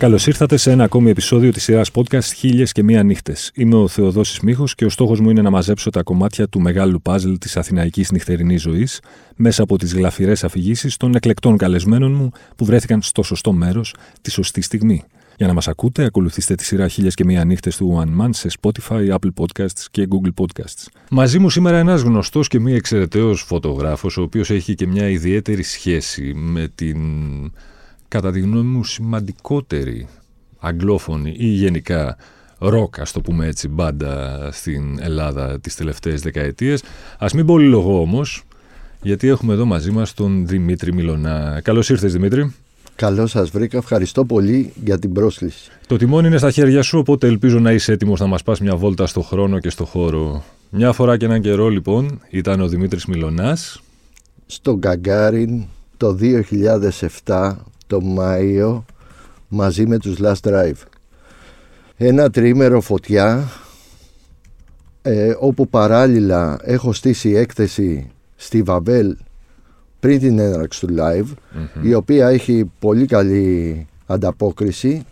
Καλώς ήρθατε σε ένα ακόμη επεισόδιο της σειράς podcast Χίλιες και Μία Νύχτες. Είμαι ο Θεοδόσης Μίχο και ο στόχος μου είναι να μαζέψω τα κομμάτια του μεγάλου παζλ της αθηναϊκής νυχτερινής ζωής μέσα από τις γλαφυρές αφηγήσεις των εκλεκτών καλεσμένων μου που βρέθηκαν στο σωστό μέρος τη σωστή στιγμή. Για να μας ακούτε, ακολουθήστε τη σειρά Χίλιες και Μία Νύχτες του One Man σε Spotify, Apple Podcasts και Google Podcasts. Μαζί μου σήμερα ένας γνωστός και μη εξαιρεταίος φωτογράφος, ο οποίος έχει και μια ιδιαίτερη σχέση με την κατά τη γνώμη μου σημαντικότερη αγγλόφωνη ή γενικά ροκ, ας το πούμε έτσι, μπάντα στην Ελλάδα τις τελευταίες δεκαετίες. Ας μην πολυλογώ όμως, γιατί έχουμε εδώ μαζί μας τον Δημήτρη Μιλωνά. Καλώς ήρθες Δημήτρη. Καλώς σας βρήκα. Ευχαριστώ πολύ για την πρόσκληση. Το τιμόνι είναι στα χέρια σου, οπότε ελπίζω να είσαι έτοιμος να μας πας μια βόλτα στο χρόνο και στο χώρο. Μια φορά και έναν καιρό, λοιπόν, ήταν ο Δημήτρης Μιλωνάς. Στο Γκαγκάριν το 2007 το Μάιο μαζί με τους Last Drive. Ένα τρίμερο φωτιά ε, όπου παράλληλα έχω στήσει έκθεση στη Βαβέλ πριν την έναρξη του live η οποία έχει πολύ καλή ανταπόκριση.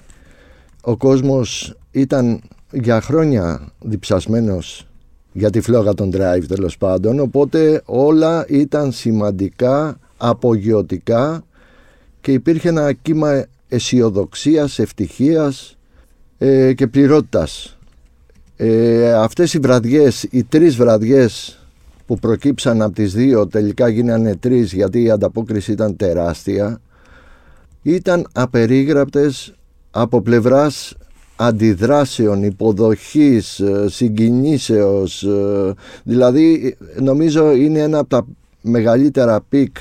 Ο κόσμος ήταν για χρόνια διψασμένος για τη φλόγα των drive τέλος πάντων οπότε όλα ήταν σημαντικά απογειωτικά και υπήρχε ένα κύμα αισιοδοξίας, ευτυχίας ε, και πληρότητας. Ε, αυτές οι βραδιές, οι τρεις βραδιές που προκύψαν από τις δύο τελικά γίνανε τρεις γιατί η ανταπόκριση ήταν τεράστια ήταν απερίγραπτες από πλευράς αντιδράσεων, υποδοχής, ε, συγκινήσεως δηλαδή νομίζω είναι ένα από τα μεγαλύτερα peak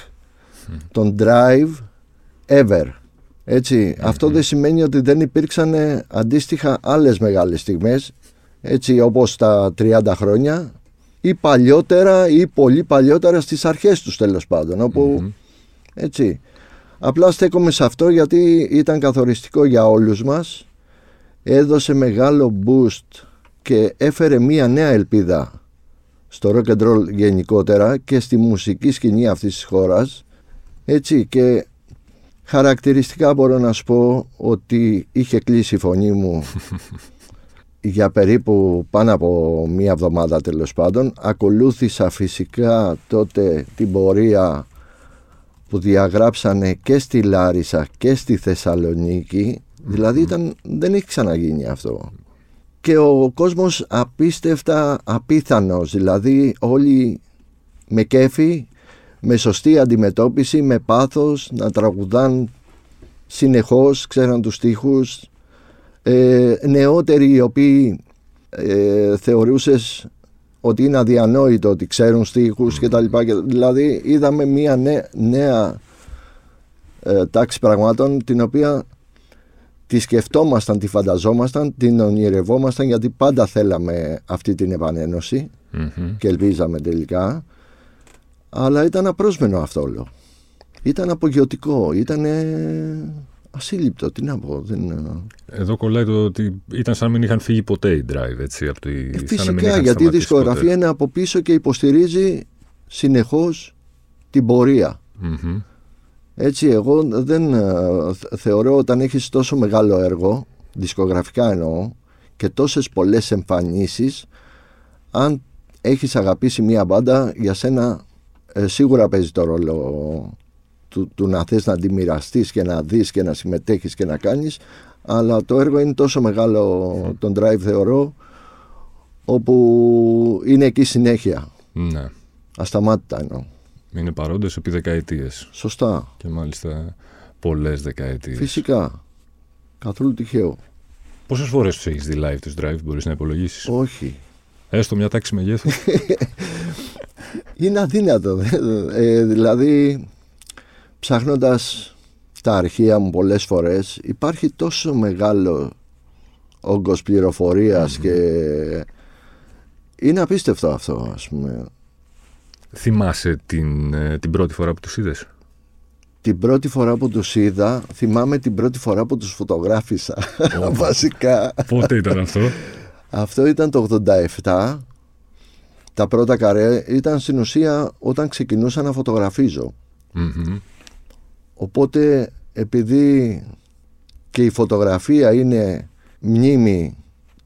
των Drive ever. έτσι Αυτό δεν σημαίνει ότι δεν υπήρξαν αντίστοιχα άλλες μεγάλες στιγμές έτσι όπως τα 30 χρόνια ή παλιότερα ή πολύ παλιότερα στις αρχές τους τέλος πάντων έτσι. Απλά στέκομαι σε αυτό γιατί ήταν καθοριστικό για όλους μας έδωσε μεγάλο boost και έφερε μία νέα ελπίδα στο rock and roll γενικότερα και στη μουσική σκηνή αυτής της χώρας έτσι και Χαρακτηριστικά μπορώ να σου πω ότι είχε κλείσει η φωνή μου για περίπου πάνω από μία εβδομάδα τέλος πάντων. Ακολούθησα φυσικά τότε την πορεία που διαγράψανε και στη Λάρισα και στη Θεσσαλονίκη. Δηλαδή ήταν, δεν έχει ξαναγίνει αυτό. Και ο κόσμος απίστευτα απίθανος, δηλαδή όλοι με κέφι με σωστή αντιμετώπιση, με πάθος, να τραγουδάν συνεχώς, ξέραν τους στίχους. Ε, νεότεροι οι οποίοι ε, θεωρούσες ότι είναι αδιανόητο ότι ξέρουν στίχους και τα λοιπά. Δηλαδή είδαμε μια νέα, νέα ε, τάξη πραγμάτων την οποία τη σκεφτόμασταν, τη φανταζόμασταν, την ονειρευόμασταν γιατί πάντα θέλαμε αυτή την επανενωση και ελπίζαμε τελικά. Αλλά ήταν απρόσμενο αυτό όλο. Ήταν απογειωτικό, ήταν ασύλληπτο, τι να πω. Δεν... Εδώ κολλάει το ότι ήταν σαν να μην είχαν φύγει ποτέ οι drive, έτσι, από τη... Ε, φυσικά, γιατί η δισκογραφία είναι από πίσω και υποστηρίζει συνεχώς την πορεία. Έτσι, εγώ δεν ε, θεωρώ όταν έχεις τόσο μεγάλο έργο, δισκογραφικά εννοώ, και τόσες πολλές εμφανίσεις, αν έχεις αγαπήσει μία μπάντα, για σένα ε, σίγουρα παίζει το ρόλο του, του να θες να αντιμοιραστεί και να δεις και να συμμετέχεις και να κάνεις αλλά το έργο είναι τόσο μεγάλο τον drive θεωρώ όπου είναι εκεί συνέχεια. Ναι. ασταμάτητα εννοώ. Είναι παρόντες επί δεκαετίες. Σωστά. Και μάλιστα πολλές δεκαετίες. Φυσικά. Καθόλου τυχαίο. Πόσες φορές τους έχεις δει live τους drive μπορείς να υπολογίσεις; Όχι. Έστω μια τάξη μεγέθους. είναι αδύνατο. Ε, δηλαδή, ψάχνοντας τα αρχεία μου πολλές φορές, υπάρχει τόσο μεγάλο όγκος και είναι απίστευτο αυτό, ας πούμε. Θυμάσαι την, ε, την πρώτη φορά που τους είδες; Την πρώτη φορά που τους είδα, θυμάμαι την πρώτη φορά που τους φωτογράφησα, βασικά. Πότε ήταν αυτό; Αυτό ήταν το 87 τα πρώτα καρέ ήταν στην ουσία όταν ξεκινούσα να φωτογραφιζω Οπότε επειδή και η φωτογραφία είναι μνήμη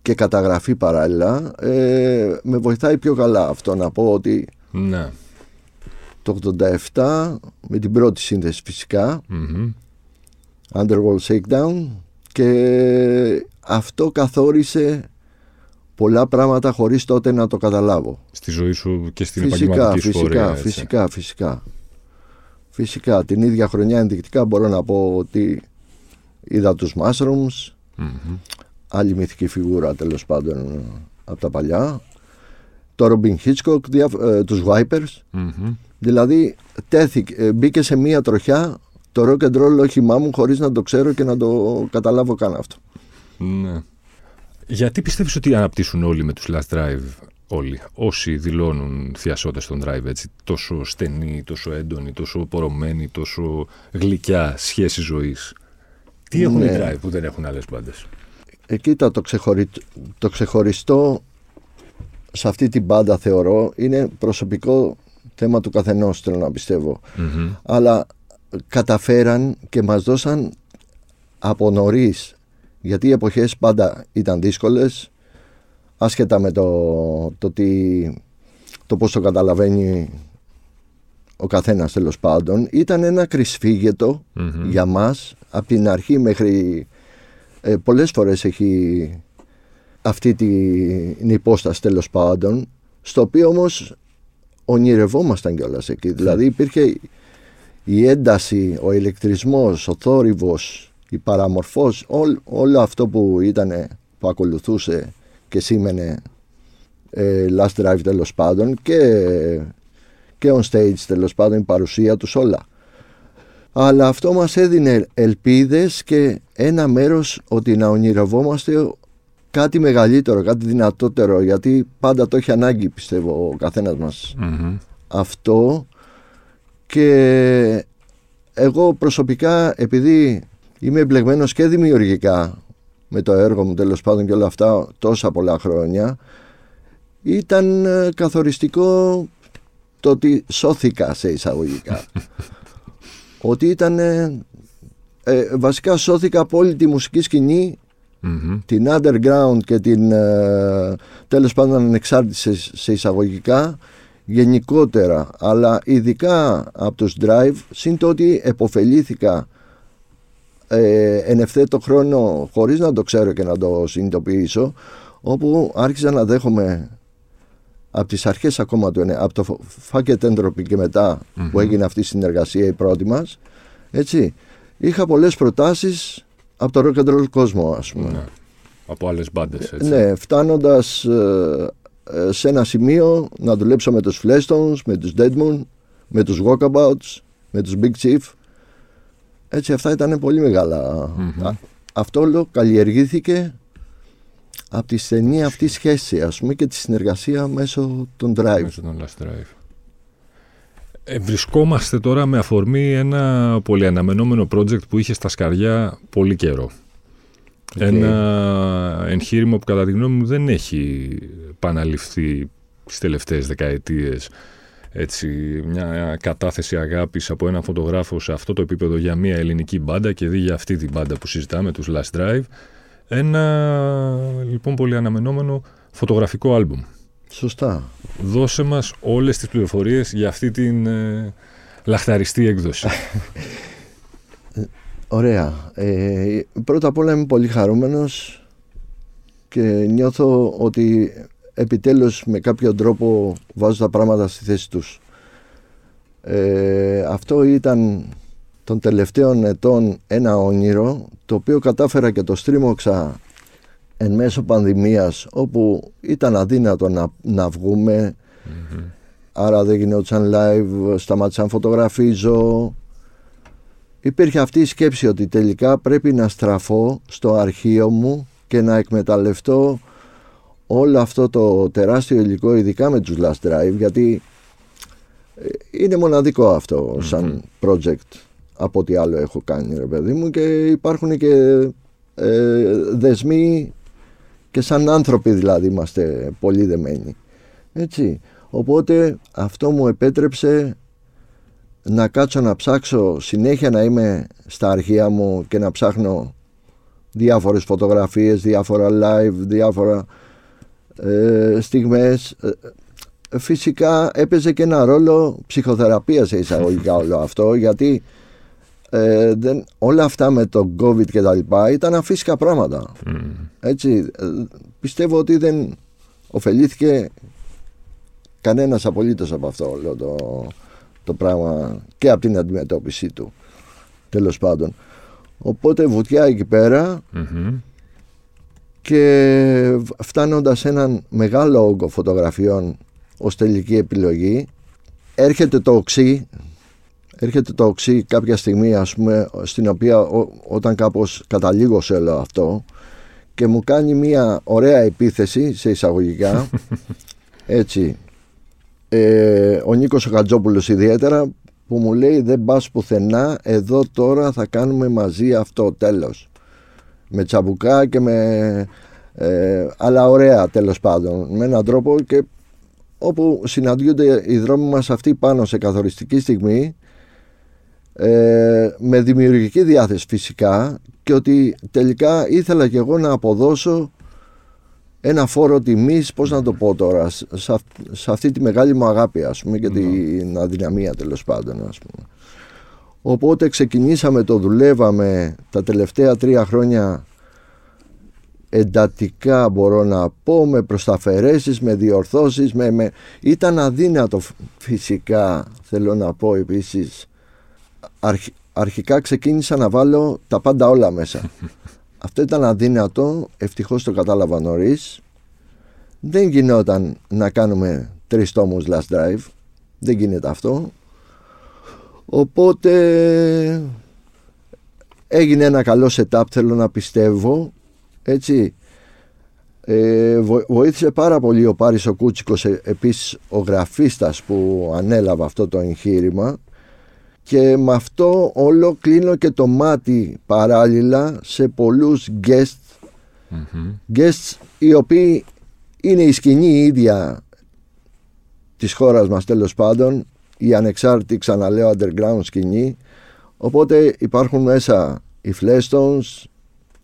και καταγραφή παράλληλα ε, με βοηθάει πιο καλά αυτό να πω ότι Ναι. το 87 με την πρώτη σύνθεση φυσικά Μμμ. Underworld Shakedown και αυτό καθόρισε πολλά πράγματα χωρίς τότε να το καταλάβω. Στη ζωή σου και στην Φυσικά, επαγγελματική σου φυσικά, πορεία. έτσι. φυσικά, φυσικά. Φυσικά, την ίδια χρονιά ενδεικτικά μπορώ να πω ότι είδα τους Mushrooms, Μμμ. άλλη μυθική φιγούρα τέλος πάντων από τα παλιά, το Robin Hitchcock, δια- ε, τους Vipers, Μμμ. δηλαδή τέθηκε, ε, μπήκε σε μία τροχιά το rock and roll όχημά μου χωρίς να το ξέρω και να το καταλάβω καν αυτό. Ναι. Γιατί πιστεύεις ότι αναπτύσσουν όλοι με τους Last Drive όλοι, όσοι δηλώνουν θειασότες στον Drive έτσι, τόσο στενή, τόσο έντονη, τόσο πορωμένη, τόσο γλυκιά σχέση ζωής; Τι έχουν οι Ναι. Drive που δεν έχουν άλλες μπάντες; Ε, κοίτα, το, ξεχωρι... το ξεχωριστό σε αυτή την μπάντα θεωρώ είναι προσωπικό θέμα του καθενός θέλω να πιστεύω. Μμμ. Αλλά καταφέραν και μας δώσαν από νωρίς. Γιατί οι εποχές πάντα ήταν δύσκολες άσχετα με το, το, τι, το πώς το καταλαβαίνει ο καθένας τέλος πάντων ήταν ένα κρυσφύγετο Μμμ. για μας. Από την αρχή μέχρι ε, πολλές φορές έχει αυτή την υπόσταση τέλος πάντων στο οποίο όμως ονειρευόμασταν κιόλας εκεί. Δηλαδή υπήρχε η ένταση, ο ηλεκτρισμός, ο θόρυβος, η παραμορφός όλ- όλο αυτό που ήταν που ακολουθούσε και σήμαινε ε, Last Drive τέλος πάντων και, και on stage τέλος πάντων η παρουσία τους όλα. Αλλά αυτό μας έδινε ελπίδες και ένα μέρος ότι να ονειρευόμαστε κάτι μεγαλύτερο, κάτι δυνατότερο γιατί πάντα το έχει ανάγκη πιστεύω ο καθένας μας. Μμμ. αυτό. Και εγώ προσωπικά επειδή είμαι εμπλεγμένος και δημιουργικά με το έργο μου τέλος πάντων και όλα αυτά τόσα πολλά χρόνια ήταν ε, καθοριστικό το ότι σώθηκα σε εισαγωγικά ότι ήταν ε, ε, βασικά σώθηκα από όλη τη μουσική σκηνή Μμμ. την underground και την ε, τέλος πάντων ανεξάρτητη σε, σε εισαγωγικά γενικότερα αλλά ειδικά από τους drive συν το ότι εποφελήθηκα ε, εν ευθέτω χρόνο χωρίς να το ξέρω και να το συνειδητοποιήσω όπου άρχισα να δέχομαι από τις αρχές ακόμα του ενε- από το Fuck It Entropy και μετά που έγινε αυτή η συνεργασία η πρώτη μας έτσι είχα πολλές προτάσεις από το rock and roll κόσμο ας πούμε Ναι. Από άλλες μπάντες, έτσι. ναι, φτάνοντας ε, ε, σε ένα σημείο να δουλέψω με τους Flestons, με τους Deadmoon, με τους Walkabouts, με τους Big Chief. Έτσι αυτά ήταν πολύ μεγάλα. Μμμ. Α- αυτό όλο καλλιεργήθηκε από τη στενή αυτή σχέση ας πούμε και τη συνεργασία μέσω των Drive. Μέσω των Last Drive. Ε, βρισκόμαστε τώρα με αφορμή ένα πολύ αναμενόμενο project που είχε στα σκαριά πολύ καιρό. Οκ. Ένα εγχείρημα που κατά τη γνώμη μου δεν έχει επαναληφθεί τις τελευταίες δεκαετίες. Έτσι, μια κατάθεση αγάπης από έναν φωτογράφο σε αυτό το επίπεδο για μια ελληνική μπάντα και δει για αυτή την μπάντα που συζητάμε, τους Last Drive. Ένα λοιπόν πολύ αναμενόμενο φωτογραφικό άλμπουμ. Σωστά. Δώσε μας όλες τις πληροφορίες για αυτή την ε, λαχταριστή έκδοση. Ωραία. Ε, πρώτα απ' όλα είμαι πολύ χαρούμενος και νιώθω ότι επιτέλους με κάποιο τρόπο βάζω τα πράγματα στη θέση τους. Ε, αυτό ήταν των τελευταίων ετών ένα όνειρο το οποίο κατάφερα και το στρίμωξα εν μέσω πανδημίας όπου ήταν αδύνατο να, να βγούμε. Άρα δεν γινόταν live, σταμάτησα να φωτογραφίζω. Υπήρχε αυτή η σκέψη ότι τελικά πρέπει να στραφώ στο αρχείο μου και να εκμεταλλευτώ όλο αυτό το τεράστιο υλικό ειδικά με τους Last Drive γιατί ε, είναι μοναδικό αυτό σαν project από ό,τι άλλο έχω κάνει ρε παιδί μου και υπάρχουν και ε, δεσμοί και σαν άνθρωποι δηλαδή είμαστε πολύ δεμένοι. Έτσι. Οπότε αυτό μου επέτρεψε να κάτσω να ψάξω συνέχεια να είμαι στα αρχεία μου και να ψάχνω διάφορες φωτογραφίες, διάφορα live, διάφορα ε, στιγμές. Ε, φυσικά έπαιζε και ένα ρόλο ψυχοθεραπείας σε εισαγωγικά όλο αυτό γιατί ε, δεν, όλα αυτά με το COVID και τα λοιπά ήταν αφύσικα πράγματα. Έτσι, ε, πιστεύω ότι δεν ωφελήθηκε κανένας απολύτως από αυτό όλο το, το πράγμα και από την αντιμετώπιση του τέλος πάντων. Οπότε βουτιά εκεί και φτάνοντας σε έναν μεγάλο όγκο φωτογραφιών ως τελική επιλογή έρχεται το οξύ έρχεται το οξύ κάποια στιγμή ας πούμε στην οποία όταν κάπως καταλήγω σε όλο αυτό και μου κάνει μια ωραία επίθεση σε εισαγωγικά έτσι. Ε, ο Νίκος Χατζόπουλος ιδιαίτερα που μου λέει δεν πας πουθενά εδώ τώρα θα κάνουμε μαζί αυτό τέλος με τσαμπουκά και με ε, αλλά ωραία τέλος πάντων με έναν τρόπο και όπου συναντιούνται οι δρόμοι μας αυτοί πάνω σε καθοριστική στιγμή ε, με δημιουργική διάθεση φυσικά και ότι τελικά ήθελα και εγώ να αποδώσω ένα φόρο τιμής, πώς να το πω τώρα, σε, αυτή τη μεγάλη μου αγάπη ας πούμε και ναι. την αδυναμία τέλος πάντων ας πούμε. Οπότε ξεκινήσαμε, το δουλεύαμε τα τελευταία τρία χρόνια εντατικά μπορώ να πω με προσταφαιρέσεις, με διορθώσεις με, με... ήταν αδύνατο φυσικά θέλω να πω επίσης αρχικά ξεκίνησα να βάλω τα πάντα όλα μέσα αυτό ήταν αδύνατο ευτυχώς το κατάλαβα νωρίς. δεν γινόταν να κάνουμε τρεις τόμους last drive δεν γίνεται αυτό οπότε έγινε ένα καλό setup θέλω να πιστεύω έτσι. Ε, βοήθησε πάρα πολύ ο Πάρης ο Κούτσικος ε, επίσης ο γραφίστας που ανέλαβε αυτό το εγχείρημα. Και με αυτό όλο κλείνω και το μάτι παράλληλα σε πολλούς guests. Guests οι οποίοι είναι η σκηνή ίδια της χώρας μας τέλος πάντων η ανεξάρτητη ξαναλέω underground σκηνή οπότε υπάρχουν μέσα οι Flestones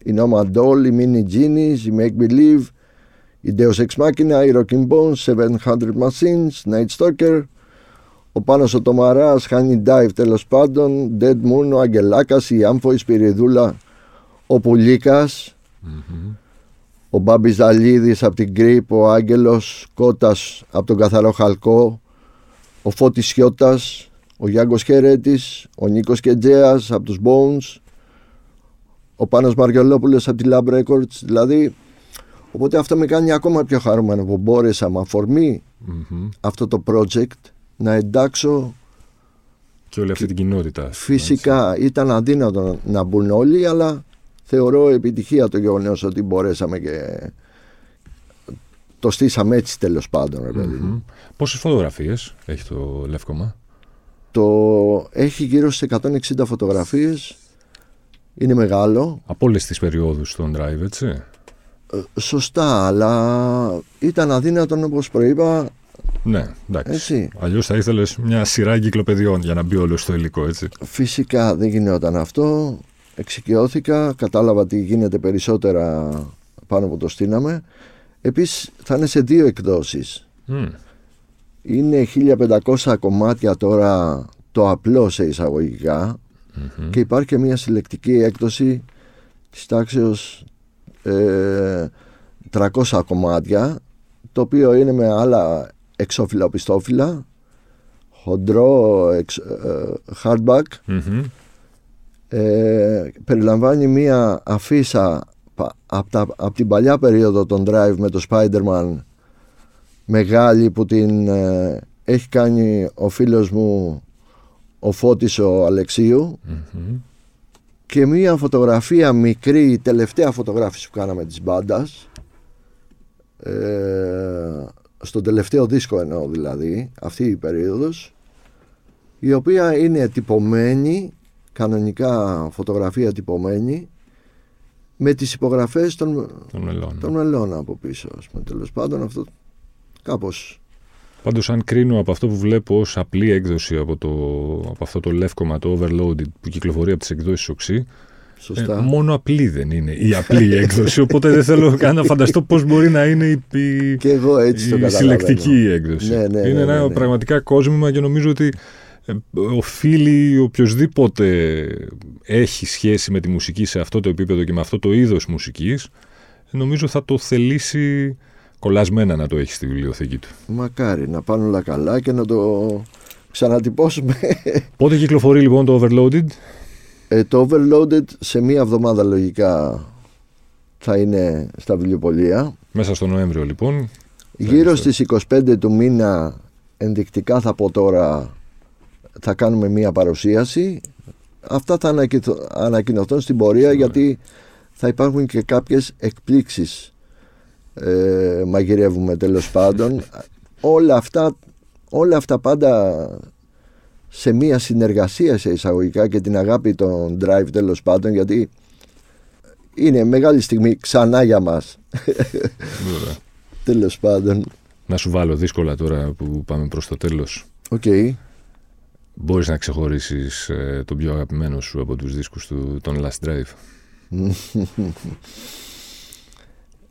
η Nomad Doll, η Mini Genies, η Make Believe, η Deus Ex Machina, η Rocking Bones, 700 Machines, Night Stalker, ο Πάνος ο Τομαράς, Honey Dive τέλος πάντων, Dead Moon, ο Αγγελάκας, η Άμφο, η Σπυριδούλα, ο πουλικας ο Μπάμπης Δαλίδης από την Κρύπ, ο Άγγελος Κώτας από τον Καθαρό Χαλκό, ο Φώτης Σιώτας, ο Γιάνγκος Χερέτης, ο Νίκος Κετζέας από τους Bones, ο Πάνος Μαριολόπουλος από τη Lab Records δηλαδή οπότε αυτό με κάνει ακόμα πιο χαρούμενο που μπόρεσα με αφορμη αυτό το project να εντάξω και όλη αυτή την κοινότητα φυσικά έτσι. ήταν αδύνατο να μπουν όλοι αλλά θεωρώ επιτυχία το γεγονός ότι μπορέσαμε και το στήσαμε έτσι τέλος πάντων. Mm-hmm. Πόσες φωτογραφίες έχει το Λεύκομα, Το έχει γύρω στις 160 φωτογραφίες είναι μεγάλο. Από όλες τις περιόδους των drive, έτσι; Ε, σωστά, αλλά ήταν αδύνατον όπως προείπα. Ναι, εντάξει. Αλλιώς θα ήθελες μια σειρά εγκυκλοπαιδιών για να μπει όλο στο υλικό, έτσι; Φυσικά δεν γινόταν αυτό. Εξοικειώθηκα, κατάλαβα ότι γίνεται περισσότερα πάνω από το στείναμε. Επίσης θα είναι σε δύο εκδόσεις. Είναι 1500 κομμάτια τώρα το απλό σε εισαγωγικά και υπάρχει και μια συλλεκτική έκδοση της τάξεως ε, 300 κομμάτια το οποίο είναι με άλλα εξώφυλλα πιστόφυλλα χοντρό εξ, ε, hardback. Ε, περιλαμβάνει μια αφίσα από, από την παλιά περίοδο των Drive με το Spider-Man μεγάλη που την ε, έχει κάνει ο φίλος μου ο Φώτης ο αλεξιου και μία φωτογραφία μικρή, η τελευταία φωτογράφηση που κάναμε της μπάντας. Ε, στον τελευταίο δίσκο εννοώ δηλαδή, αυτή η περίοδος η οποία είναι τυπωμένη, κανονικά φωτογραφία τυπωμένη με τις υπογραφές των, των μελών, από πίσω. Τέλος πάντων αυτό κάπως Πάντως, αν κρίνω από αυτό που βλέπω ως απλή έκδοση από, το, από αυτό το λεύκομα, το Overloaded που κυκλοφορεί από τις εκδόσεις Οξύ, Σωστά. Ε, μόνο απλή δεν είναι η απλή έκδοση, οπότε δεν θέλω καν να φανταστώ πώς μπορεί να είναι η, η, και εγώ έτσι το η καταλαβαίνω. συλλεκτική έκδοση. Ναι, ναι, είναι ναι, ένα ναι, ναι. πραγματικά κόσμημα και νομίζω ότι ε, οφείλει οποιοδήποτε έχει σχέση με τη μουσική σε αυτό το επίπεδο και με αυτό το είδος μουσικής νομίζω θα το θελήσει κολλασμένα να το έχει στη βιβλιοθήκη του. Μακάρι να πάνε όλα καλά και να το ξανατυπώσουμε. Πότε κυκλοφορεί λοιπόν το Overloaded? Ε, το Overloaded σε μία εβδομάδα λογικά θα είναι στα βιβλιοπολία. Μέσα στο Νοέμβριο λοιπόν. Γύρω στις 25 του μήνα ενδεικτικά θα πω τώρα θα κάνουμε μία παρουσίαση. Αυτά θα ανακοινω- ανακοινωθούν στην πορεία γιατί θα υπάρχουν και κάποιες εκπλήξεις ε, μαγειρεύουμε τέλος πάντων. όλα, αυτά, όλα αυτά πάντα σε μία συνεργασία σε εισαγωγικά και την αγάπη των Drive τέλος πάντων γιατί είναι μεγάλη στιγμή ξανά για μας Βέβαια. τέλος πάντων. Να σου βάλω δύσκολα τώρα που πάμε προς το τέλος. Οκ. Μπορείς να ξεχωρίσεις ε, τον πιο αγαπημένο σου από τους δίσκους του, των Last Drive;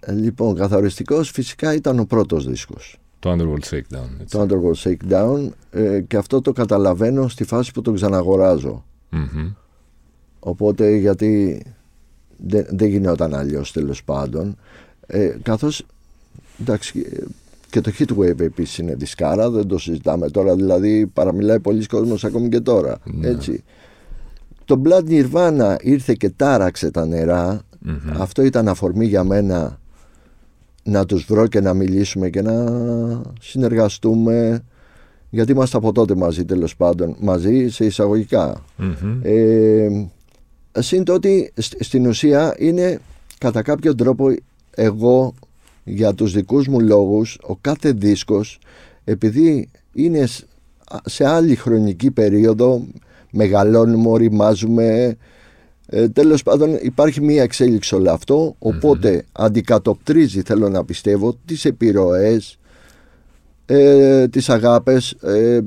Ε, Λοιπόν, καθοριστικός φυσικά ήταν ο πρώτος δίσκος. Το Underworld Shakedown. Έτσι. Το Underworld Shakedown ε, και αυτό το καταλαβαίνω στη φάση που το ξαναγοράζω. Μμμ. Οπότε γιατί δεν, δεν γινόταν αλλιώς τέλος πάντων. Ε, καθώς εντάξει ε, και το Heatwave επίσης είναι δισκάρα, δεν το συζητάμε τώρα, δηλαδή παραμιλάει πολλοί κόσμος ακόμη και τώρα. Ναι. Έτσι. Το Blood Nirvana ήρθε και τάραξε τα νερά. Μμμ. Αυτό ήταν αφορμή για μένα να τους βρω και να μιλήσουμε και να συνεργαστούμε γιατί είμαστε από τότε μαζί τέλος πάντων μαζί σε εισαγωγικά Μμμ. ε, Συν το ότι σ- στην ουσία είναι κατά κάποιο τρόπο εγώ για τους δικούς μου λόγους ο κάθε δίσκος επειδή είναι σ- α- σε άλλη χρονική περίοδο μεγαλώνουμε, οριμάζουμε ε, τέλος πάντων υπάρχει μία εξέλιξη όλο αυτό οπότε αντικατοπτρίζει θέλω να πιστεύω τις επιρροές ε, τις αγάπες ε,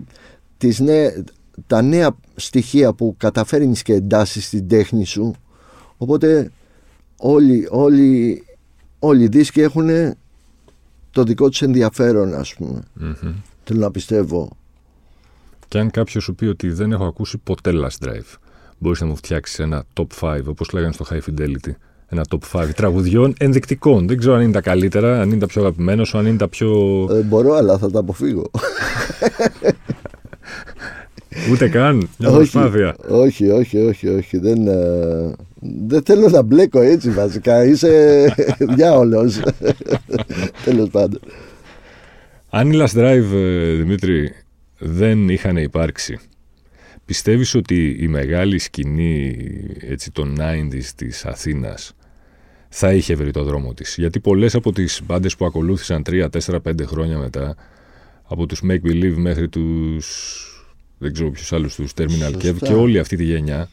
τις νέ, τα νέα στοιχεία που καταφέρνεις και εντάσσεις στην τέχνη σου. Οπότε όλοι, όλοι, όλοι οι δίσκοι έχουν το δικό τους ενδιαφέρον ας πούμε Μμμ. θέλω να πιστεύω Και αν κάποιος σου πει ότι δεν έχω ακούσει ποτέ Last Drive, μπορείς να μου φτιάξεις ένα top 5, όπως λέγανε στο High Fidelity. Ένα top 5 τραγουδιών ενδεικτικών. Δεν ξέρω αν είναι τα καλύτερα, αν είναι τα πιο αγαπημένα σου, αν είναι τα πιο. ε, μπορώ αλλά θα τα αποφύγω Ούτε καν. Μια όχι, προσπάθεια. όχι, όχι, όχι, όχι δεν, ε, δεν θέλω να μπλέκω έτσι βασικά είσαι διάολος τέλος πάντων Αν οι Last Drive, ε, Δημήτρη, δεν είχαν υπάρξει, πιστεύεις ότι η μεγάλη σκηνή έτσι, των 90s της Αθήνας θα είχε βρει το δρόμο της; Γιατί πολλές από τις μπάντες που ακολούθησαν 3, 4, 5 χρόνια μετά, από τους Make Believe μέχρι τους, δεν ξέρω ποιους άλλους, τους Terminal Kev Σωστά. και όλη αυτή τη γενιά,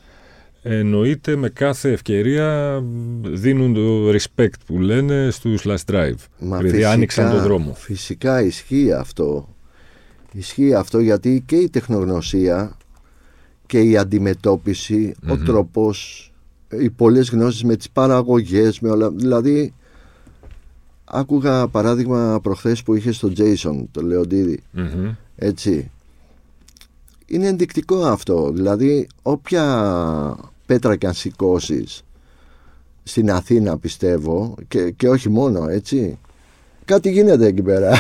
εννοείται με κάθε ευκαιρία δίνουν το respect που λένε στους Last Drive. Μα δηλαδή άνοιξαν το δρόμο. Φυσικά ισχύει αυτό. Ισχύει αυτό γιατί και η τεχνογνωσία και η αντιμετώπιση, ο τρόπος, οι πολλές γνώσεις με τις παραγωγές, με όλα. Δηλαδή, άκουγα παράδειγμα προχθές που είχε στο Jason, το Λεοντίδη, Μμμ. έτσι. Είναι ενδεικτικό αυτό. Δηλαδή, όποια πέτρα και αν σηκώσεις στην Αθήνα, πιστεύω, και, και όχι μόνο, έτσι. Κάτι γίνεται εκεί πέρα.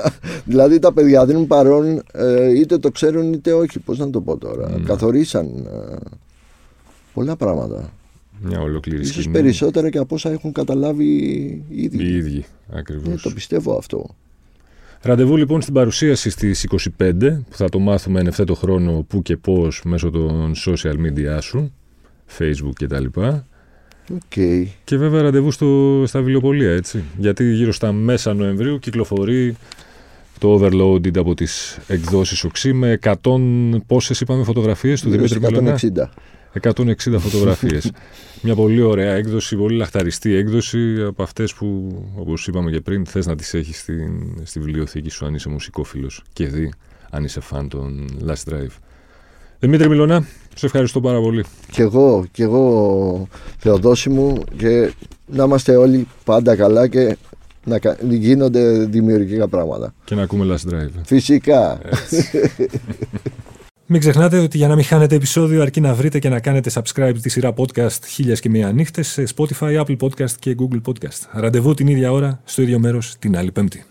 δηλαδή τα παιδιά δίνουν παρόν, ε, είτε το ξέρουν είτε όχι. Πώς να το πω τώρα. Ναι. Καθορίσαν ε, πολλά πράγματα. Μια ολόκληρη Ίσως σκηνή. περισσότερα και από όσα έχουν καταλάβει οι ίδιοι. Οι ίδιοι, Ναι, ακριβώς. το πιστεύω αυτό. Ραντεβού λοιπόν στην παρουσίαση στις 25 που θα το μάθουμε εν ευθέτω χρόνο που και πώς μέσω των social media σου, facebook κτλ. Οκ. Και βέβαια ραντεβού στο, στα βιβλιοπωλεία έτσι. Γιατί γύρω στα μέσα Νοεμβρίου κυκλοφορεί το Overloaded από τις εκδόσεις Οξύ με 100 πόσες είπαμε φωτογραφίες του κυρίου Δημήτρη στις Μελωνά. 160. 160 φωτογραφίες. Μια πολύ ωραία έκδοση, πολύ λαχταριστή έκδοση από αυτές που, όπως είπαμε και πριν, θες να τις έχεις στην, στη βιβλιοθήκη σου αν είσαι μουσικόφιλος και δη αν είσαι φαν των Last Drive. Δημήτρη Μιλωνά, σε ευχαριστώ πάρα πολύ. Κι εγώ, κι εγώ Θεοδόση μου και να είμαστε όλοι πάντα καλά και να γίνονται δημιουργικά πράγματα. Και να ακούμε Last Drive. Φυσικά. Μην ξεχνάτε ότι για να μην χάνετε επεισόδιο αρκεί να βρείτε και να κάνετε subscribe τη σειρά podcast χίλιας και μία νύχτες σε Spotify, Apple Podcast και Google Podcast. Ραντεβού την ίδια ώρα, στο ίδιο μέρος, την άλλη πέμπτη.